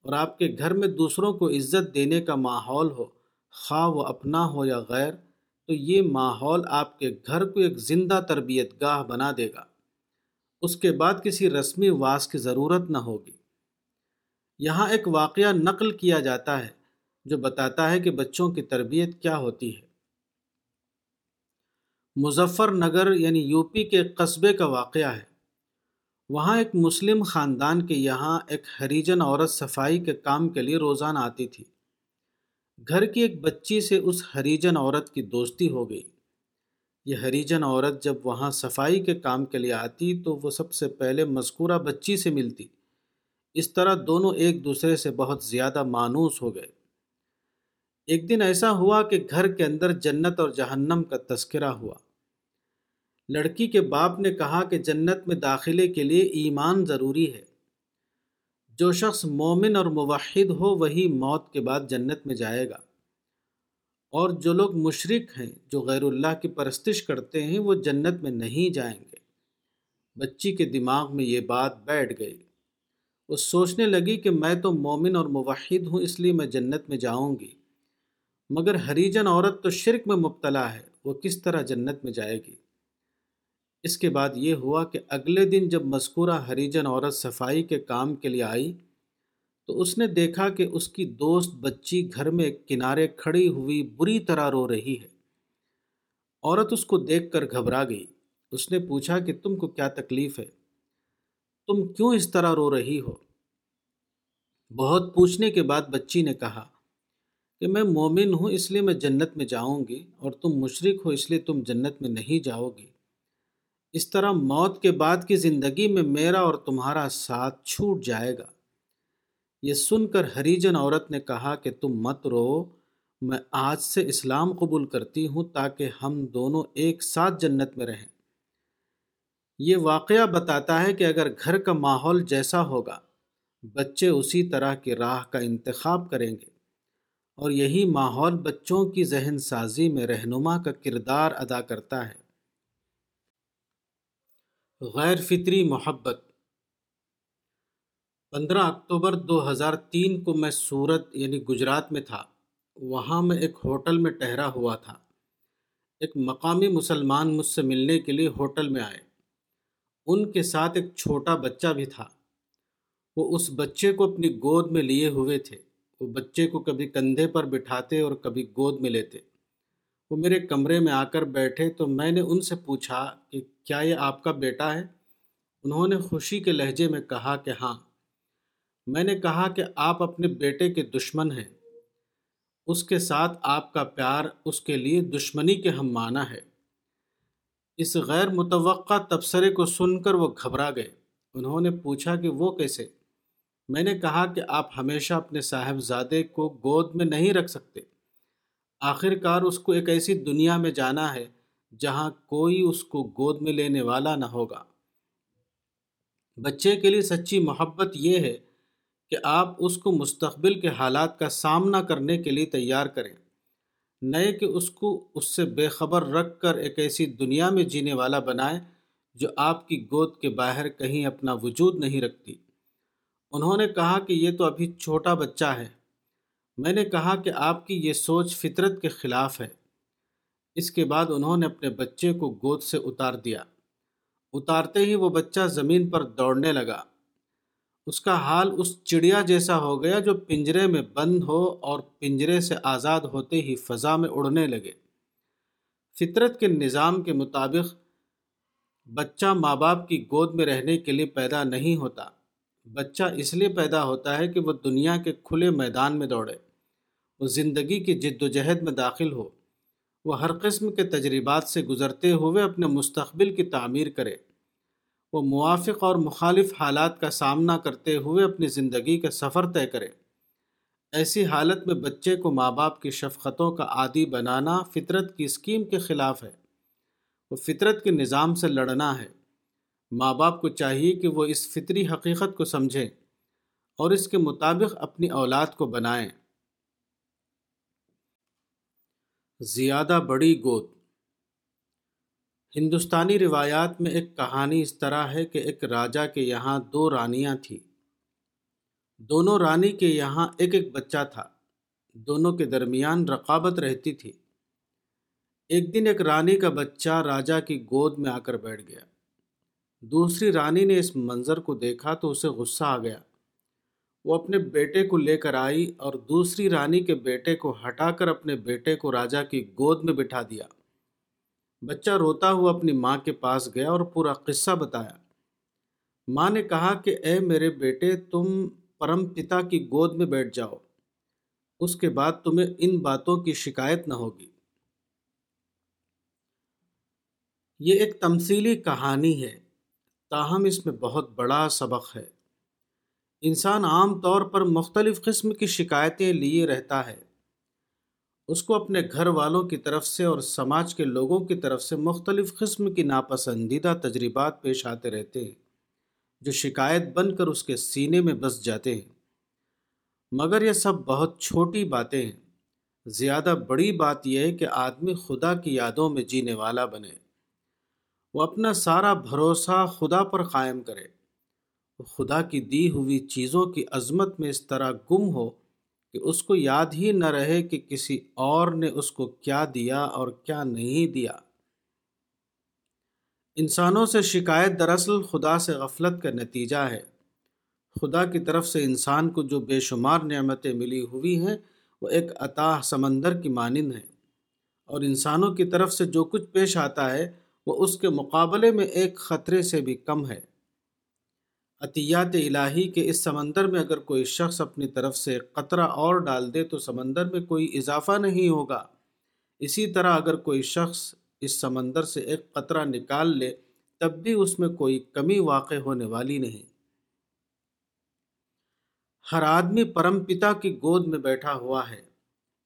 اور آپ کے گھر میں دوسروں کو عزت دینے کا ماحول ہو خواہ وہ اپنا ہو یا غیر، تو یہ ماحول آپ کے گھر کو ایک زندہ تربیت گاہ بنا دے گا۔ اس کے بعد کسی رسمی واس کی ضرورت نہ ہوگی۔ یہاں ایک واقعہ نقل کیا جاتا ہے جو بتاتا ہے کہ بچوں کی تربیت کیا ہوتی ہے۔ مظفر نگر یعنی یو پی کے قصبے کا واقعہ ہے۔ وہاں ایک مسلم خاندان کے یہاں ایک ہریجن عورت صفائی کے کام کے لیے روزانہ آتی تھی۔ گھر کی ایک بچی سے اس ہریجن عورت کی دوستی ہو گئی۔ یہ ہریجن عورت جب وہاں صفائی کے کام کے لیے آتی تو وہ سب سے پہلے مذکورہ بچی سے ملتی۔ اس طرح دونوں ایک دوسرے سے بہت زیادہ مانوس ہو گئے۔ ایک دن ایسا ہوا کہ گھر کے اندر جنت اور جہنم کا تذکرہ ہوا۔ لڑکی کے باپ نے کہا کہ جنت میں داخلے کے لیے ایمان ضروری ہے۔ جو شخص مومن اور موحد ہو، وہی موت کے بعد جنت میں جائے گا۔ اور جو لوگ مشرق ہیں، جو غیر اللہ کی پرستش کرتے ہیں، وہ جنت میں نہیں جائیں گے۔ بچی کے دماغ میں یہ بات بیٹھ گئی۔ وہ سوچنے لگی کہ میں تو مومن اور موحد ہوں، اس لیے میں جنت میں جاؤں گی۔ مگر ہریجن عورت تو شرک میں مبتلا ہے، وہ کس طرح جنت میں جائے گی؟ اس کے بعد یہ ہوا کہ اگلے دن جب مذکورہ ہریجن عورت صفائی کے کام کے لیے آئی، تو اس نے دیکھا کہ اس کی دوست بچی گھر میں کنارے کھڑی ہوئی بری طرح رو رہی ہے۔ عورت اس کو دیکھ کر گھبرا گئی۔ اس نے پوچھا کہ تم کو کیا تکلیف ہے؟ تم کیوں اس طرح رو رہی ہو؟ بہت پوچھنے کے بعد بچی نے کہا کہ میں مومن ہوں، اس لیے میں جنت میں جاؤں گی اور تم مشرق ہو، اس لیے تم جنت میں نہیں جاؤ گی۔ اس طرح موت کے بعد کی زندگی میں میرا اور تمہارا ساتھ چھوٹ جائے گا۔ یہ سن کر ہریجن عورت نے کہا کہ تم مت رو، میں آج سے اسلام قبول کرتی ہوں تاکہ ہم دونوں ایک ساتھ جنت میں رہیں۔ یہ واقعہ بتاتا ہے کہ اگر گھر کا ماحول جیسا ہوگا، بچے اسی طرح کی راہ کا انتخاب کریں گے۔ اور یہی ماحول بچوں کی ذہن سازی میں رہنما کا کردار ادا کرتا ہے۔ غیر فطری محبت۔ پندرہ اکتوبر دو ہزار تین کو میں سورت یعنی گجرات میں تھا۔ وہاں میں ایک ہوٹل میں ٹہرا ہوا تھا۔ ایک مقامی مسلمان مجھ سے ملنے کے لیے ہوٹل میں آئے۔ ان کے ساتھ ایک چھوٹا بچہ بھی تھا۔ وہ اس بچے کو اپنی گود میں لیے ہوئے تھے۔ وہ بچے کو کبھی کندھے پر بٹھاتے اور کبھی گود میں لیتے۔ وہ میرے کمرے میں آ کر بیٹھے تو میں نے ان سے پوچھا کہ کیا یہ آپ کا بیٹا ہے؟ انہوں نے خوشی کے لہجے میں کہا کہ ہاں۔ میں نے کہا کہ آپ اپنے بیٹے کے دشمن ہیں۔ اس کے ساتھ آپ کا پیار اس کے لیے دشمنی کے ہم معنی ہے۔ اس غیر متوقع تبصرے کو سن کر وہ گھبرا گئے۔ انہوں نے پوچھا کہ وہ کیسے؟ میں نے کہا کہ آپ ہمیشہ اپنے صاحبزادے کو گود میں نہیں رکھ سکتے۔ آخر کار اس کو ایک ایسی دنیا میں جانا ہے جہاں کوئی اس کو گود میں لینے والا نہ ہوگا۔ بچے کے لیے سچی محبت یہ ہے کہ آپ اس کو مستقبل کے حالات کا سامنا کرنے کے لیے تیار کریں۔ نئے کہ اس کو اس سے بے خبر رکھ کر ایک ایسی دنیا میں جینے والا بنائے جو آپ کی گود کے باہر کہیں اپنا وجود نہیں رکھتی۔ انہوں نے کہا کہ یہ تو ابھی چھوٹا بچہ ہے۔ میں نے کہا کہ آپ کی یہ سوچ فطرت کے خلاف ہے۔ اس کے بعد انہوں نے اپنے بچے کو گود سے اتار دیا۔ اتارتے ہی وہ بچہ زمین پر دوڑنے لگا۔ اس کا حال اس چڑیا جیسا ہو گیا جو پنجرے میں بند ہو اور پنجرے سے آزاد ہوتے ہی فضا میں اڑنے لگے۔ فطرت کے نظام کے مطابق بچہ ماں باپ کی گود میں رہنے کے لیے پیدا نہیں ہوتا۔ بچہ اس لیے پیدا ہوتا ہے کہ وہ دنیا کے کھلے میدان میں دوڑے۔ وہ زندگی کی جد و جہد میں داخل ہو۔ وہ ہر قسم کے تجربات سے گزرتے ہوئے اپنے مستقبل کی تعمیر کرے۔ وہ موافق اور مخالف حالات کا سامنا کرتے ہوئے اپنی زندگی کا سفر طے کرے۔ ایسی حالت میں بچے کو ماں باپ کی شفقتوں کا عادی بنانا فطرت کی اسکیم کے خلاف ہے۔ وہ فطرت کے نظام سے لڑنا ہے۔ ماں باپ کو چاہیے کہ وہ اس فطری حقیقت کو سمجھیں اور اس کے مطابق اپنی اولاد کو بنائیں۔ زیادہ بڑی گود۔ ہندوستانی روایات میں ایک کہانی اس طرح ہے کہ ایک راجا کے یہاں دو رانیاں تھیں۔ دونوں رانی کے یہاں ایک ایک بچہ تھا۔ دونوں کے درمیان رقابت رہتی تھی۔ ایک دن ایک رانی کا بچہ راجا کی گود میں آ کر بیٹھ گیا۔ دوسری رانی نے اس منظر کو دیکھا تو اسے غصہ آ گیا۔ وہ اپنے بیٹے کو لے کر آئی اور دوسری رانی کے بیٹے کو ہٹا کر اپنے بیٹے کو راجا کی گود میں بٹھا دیا۔ بچہ روتا ہوا اپنی ماں کے پاس گیا اور پورا قصہ بتایا۔ ماں نے کہا کہ اے میرے بیٹے، تم پرم پتا کی گود میں بیٹھ جاؤ۔ اس کے بعد تمہیں ان باتوں کی شکایت نہ ہوگی۔ یہ ایک تمثیلی کہانی ہے۔ تاہم اس میں بہت بڑا سبق ہے۔ انسان عام طور پر مختلف قسم کی شکایتیں لیے رہتا ہے۔ اس کو اپنے گھر والوں کی طرف سے اور سماج کے لوگوں کی طرف سے مختلف قسم کی ناپسندیدہ تجربات پیش آتے رہتے ہیں، جو شکایت بن کر اس کے سینے میں بس جاتے ہیں۔ مگر یہ سب بہت چھوٹی باتیں ہیں۔ زیادہ بڑی بات یہ ہے کہ آدمی خدا کی یادوں میں جینے والا بنے۔ وہ اپنا سارا بھروسہ خدا پر قائم کرے۔ خدا کی دی ہوئی چیزوں کی عظمت میں اس طرح گم ہو کہ اس کو یاد ہی نہ رہے کہ کسی اور نے اس کو کیا دیا اور کیا نہیں دیا۔ انسانوں سے شکایت دراصل خدا سے غفلت کا نتیجہ ہے۔ خدا کی طرف سے انسان کو جو بے شمار نعمتیں ملی ہوئی ہیں، وہ ایک عطا سمندر کی مانند ہیں۔ اور انسانوں کی طرف سے جو کچھ پیش آتا ہے، وہ اس کے مقابلے میں ایک خطرے سے بھی کم ہے۔ عطیات الہی کے اس سمندر میں اگر کوئی شخص اپنی طرف سے قطرہ اور ڈال دے تو سمندر میں کوئی اضافہ نہیں ہوگا۔ اسی طرح اگر کوئی شخص اس سمندر سے ایک قطرہ نکال لے، تب بھی اس میں کوئی کمی واقع ہونے والی نہیں۔ ہر آدمی پرم پتا کی گود میں بیٹھا ہوا ہے۔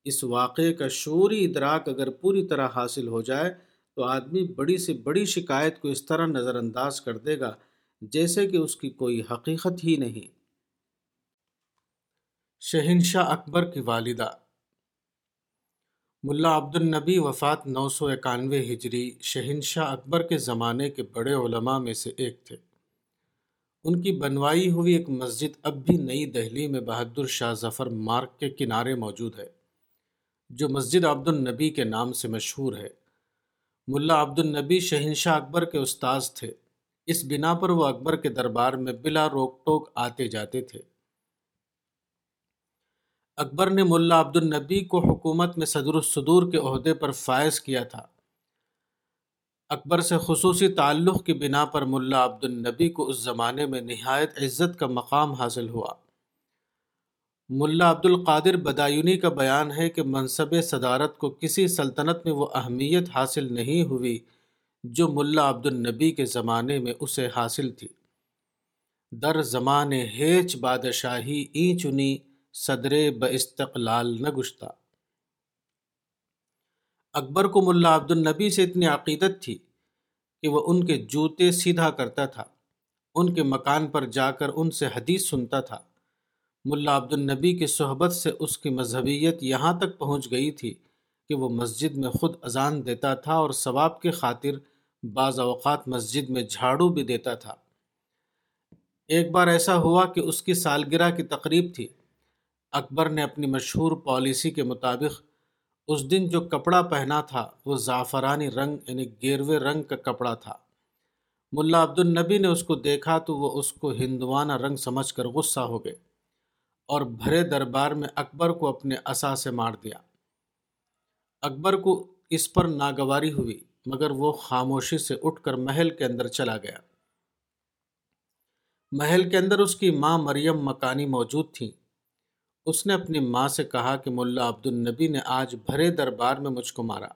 اس واقعے کا شعوری ادراک اگر پوری طرح حاصل ہو جائے تو آدمی بڑی سے بڑی شکایت کو اس طرح نظر انداز کر دے گا۔ جیسے کہ اس کی کوئی حقیقت ہی نہیں۔ شہنشاہ اکبر کی والدہ۔ ملا عبد النبی وفات نو سو اکانوے ہجری شہنشاہ اکبر کے زمانے کے بڑے علماء میں سے ایک تھے۔ ان کی بنوائی ہوئی ایک مسجد اب بھی نئی دہلی میں بہادر شاہ ظفر مارک کے کنارے موجود ہے، جو مسجد عبد النبی کے نام سے مشہور ہے۔ ملا عبد النبی شہنشاہ اکبر کے استاذ تھے۔ اس بنا پر وہ اکبر کے دربار میں بلا روک ٹوک آتے جاتے تھے۔ اکبر نے ملا عبد النبی کو حکومت میں صدر الصدور کے عہدے پر فائز کیا تھا۔ اکبر سے خصوصی تعلق کی بنا پر ملا عبد النبی کو اس زمانے میں نہایت عزت کا مقام حاصل ہوا۔ ملا عبد القادر بدایونی کا بیان ہے کہ منصب صدارت کو کسی سلطنت میں وہ اہمیت حاصل نہیں ہوئی جو ملا عبد النبی کے زمانے میں اسے حاصل تھی۔ در زمان ہیچ بادشاہی ای چنی صدر استقلال نہ گشتہ اکبر کو ملا عبد النبی سے اتنی عقیدت تھی کہ وہ ان کے جوتے سیدھا کرتا تھا، ان کے مکان پر جا کر ان سے حدیث سنتا تھا۔ ملا عبد النبی کی صحبت سے اس کی مذہبیت یہاں تک پہنچ گئی تھی کہ وہ مسجد میں خود اذان دیتا تھا اور ثواب کے خاطر بعض اوقات مسجد میں جھاڑو بھی دیتا تھا۔ ایک بار ایسا ہوا کہ اس کی سالگرہ کی تقریب تھی۔ اکبر نے اپنی مشہور پالیسی کے مطابق اس دن جو کپڑا پہنا تھا، وہ زعفرانی رنگ یعنی گیروے رنگ کا کپڑا تھا۔ ملا عبد النبی نے اس کو دیکھا تو وہ اس کو ہندوانہ رنگ سمجھ کر غصہ ہو گئے اور بھرے دربار میں اکبر کو اپنے عصا سے مار دیا۔ اکبر کو اس پر ناگواری ہوئی۔ مگر وہ خاموشی سے اٹھ کر محل کے اندر چلا گیا۔ محل کے اندر اس کی ماں مریم مکانی موجود تھیں۔ اس نے اپنی ماں سے کہا کہ ملا عبد النبی نے آج بھرے دربار میں مجھ کو مارا۔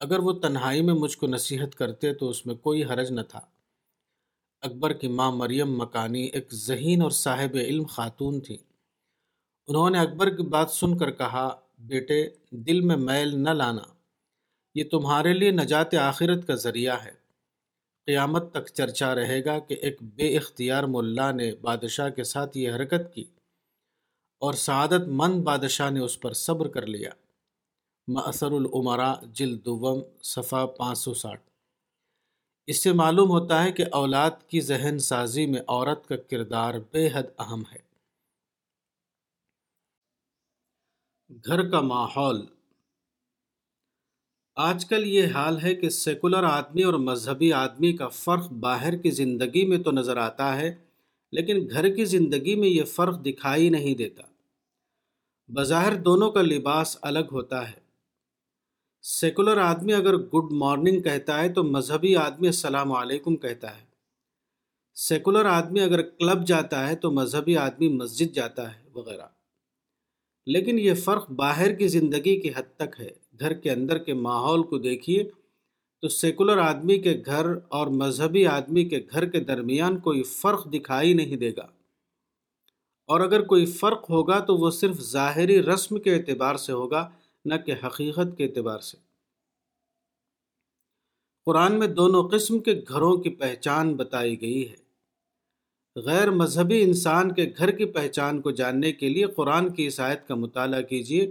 اگر وہ تنہائی میں مجھ کو نصیحت کرتے تو اس میں کوئی حرج نہ تھا۔ اکبر کی ماں مریم مکانی ایک ذہین اور صاحب علم خاتون تھیں انہوں نے اکبر کی بات سن کر کہا، بیٹے، دل میں میل نہ لانا۔ یہ تمہارے لیے نجات آخرت کا ذریعہ ہے۔ قیامت تک چرچا رہے گا کہ ایک بے اختیار ملا نے بادشاہ کے ساتھ یہ حرکت کی اور سعادت مند بادشاہ نے اس پر صبر کر لیا۔ معصر العمرا جلد دوم، صفحہ پانچ سو ساٹھ۔ اس سے معلوم ہوتا ہے کہ اولاد کی ذہن سازی میں عورت کا کردار بے حد اہم ہے۔ گھر کا ماحول آج کل یہ حال ہے کہ سیکولر آدمی اور مذہبی آدمی کا فرق باہر کی زندگی میں تو نظر آتا ہے، لیکن گھر کی زندگی میں یہ فرق دکھائی نہیں دیتا۔ بظاہر دونوں کا لباس الگ ہوتا ہے۔ سیکولر آدمی اگر گڈ مارننگ کہتا ہے تو مذہبی آدمی السلام علیکم کہتا ہے۔ سیکولر آدمی اگر کلب جاتا ہے تو مذہبی آدمی مسجد جاتا ہے، وغیرہ۔ لیکن یہ فرق باہر کی زندگی کی حد تک ہے۔ گھر کے اندر کے ماحول کو دیکھیے، تو سیکولر آدمی کے گھر اور مذہبی آدمی کے گھر کے درمیان کوئی فرق دکھائی نہیں دے گا۔ اور اگر کوئی فرق ہوگا تو وہ صرف ظاہری رسم کے اعتبار سے ہوگا، نہ کہ حقیقت کے اعتبار سے۔ قرآن میں دونوں قسم کے گھروں کی پہچان بتائی گئی ہے۔ غیر مذہبی انسان کے گھر کی پہچان کو جاننے کے لیے قرآن کی عیسائیت کا مطالعہ کیجیے۔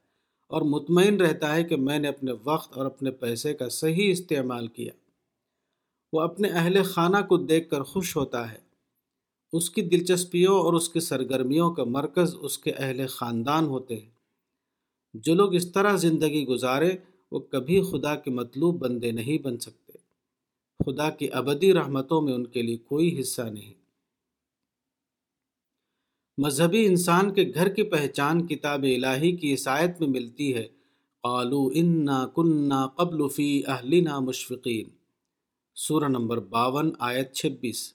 اور مطمئن رہتا ہے کہ میں نے اپنے وقت اور اپنے پیسے کا صحیح استعمال کیا۔ وہ اپنے اہل خانہ کو دیکھ کر خوش ہوتا ہے۔ اس کی دلچسپیوں اور اس کی سرگرمیوں کا مرکز اس کے اہل خاندان ہوتے ہیں۔ جو لوگ اس طرح زندگی گزارے، وہ کبھی خدا کے مطلوب بندے نہیں بن سکتے۔ خدا کی ابدی رحمتوں میں ان کے لیے کوئی حصہ نہیں۔ مذہبی انسان کے گھر کی پہچان کتاب الہی کی عیسائیت میں ملتی ہے۔ قالو انا کننا قبل فی اہلنا مشفقین۔ سورہ نمبر باون، آیت چھبیس۔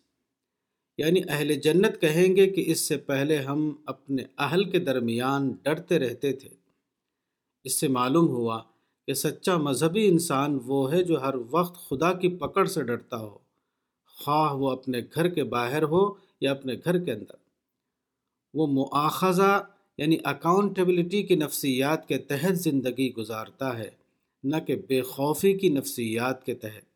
یعنی اہل جنت کہیں گے کہ اس سے پہلے ہم اپنے اہل کے درمیان ڈرتے رہتے تھے۔ اس سے معلوم ہوا کہ سچا مذہبی انسان وہ ہے جو ہر وقت خدا کی پکڑ سے ڈرتا ہو۔ خواہ وہ اپنے گھر کے باہر ہو یا اپنے گھر کے اندر۔ وہ مواخذہ یعنی اکاؤنٹیبلٹی کی نفسیات کے تحت زندگی گزارتا ہے، نہ کہ بے خوفی کی نفسیات کے تحت۔